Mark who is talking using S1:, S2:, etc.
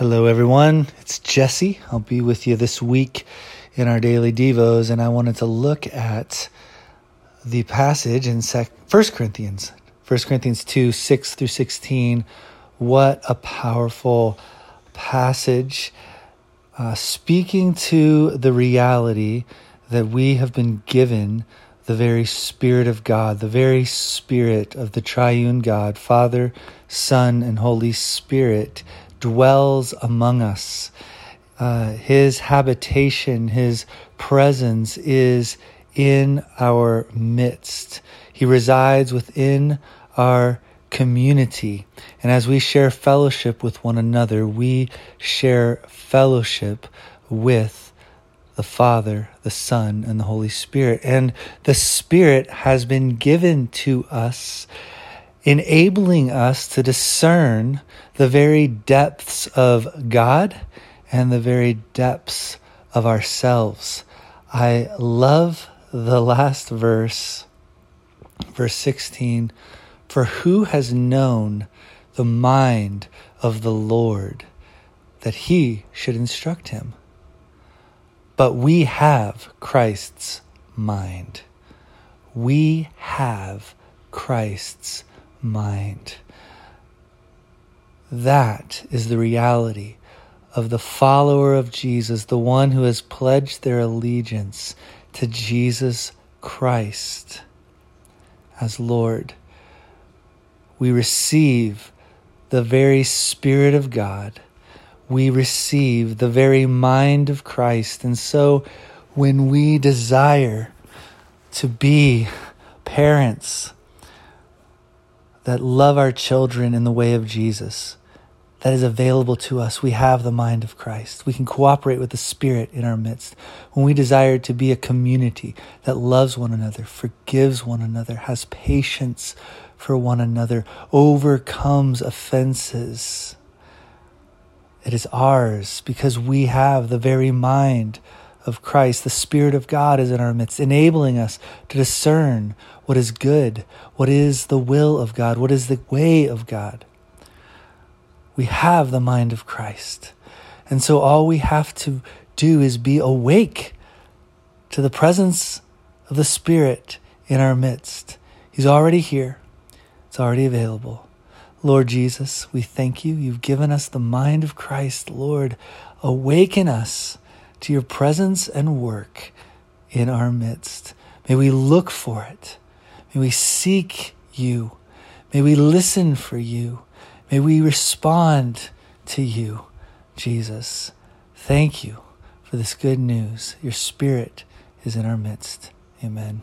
S1: Hello, everyone. It's Jesse. I'll be with you this week in our daily devos, and I wanted to look at the passage in First Corinthians, First Corinthians two six through sixteen. What a powerful passage, uh, speaking to the reality that we have been given the very Spirit of God, the very Spirit of the triune God, Father, Son, and Holy Spirit dwells among us. Uh, his habitation, his presence is in our midst. He resides within our community. And as we share fellowship with one another, we share fellowship with the Father, the Son, and the Holy Spirit. And the Spirit has been given to us enabling us to discern the very depths of God and the very depths of ourselves. I love the last verse, verse 16. For who has known the mind of the Lord that he should instruct him? But we have Christ's mind. We have Christ's mind. That is the reality of the follower of Jesus, the one who has pledged their allegiance to Jesus Christ as Lord. We receive the very Spirit of God. We receive the very mind of Christ. And so when we desire to be parents, that love our children in the way of Jesus that is available to us. We have the mind of Christ. We can cooperate with the Spirit in our midst. When we desire to be a community that loves one another, forgives one another, has patience for one another, overcomes offenses, it is ours because we have the very mind of Christ. The Spirit of God is in our midst, enabling us to discern what is good, what is the will of God, what is the way of God. We have the mind of Christ. And so all we have to do is be awake to the presence of the Spirit in our midst. He's already here, it's already available. Lord Jesus, we thank you. You've given us the mind of Christ. Lord, awaken us to your presence and work in our midst. May we look for it. May we seek you. May we listen for you. May we respond to you, Jesus. Thank you for this good news. Your Spirit is in our midst. Amen.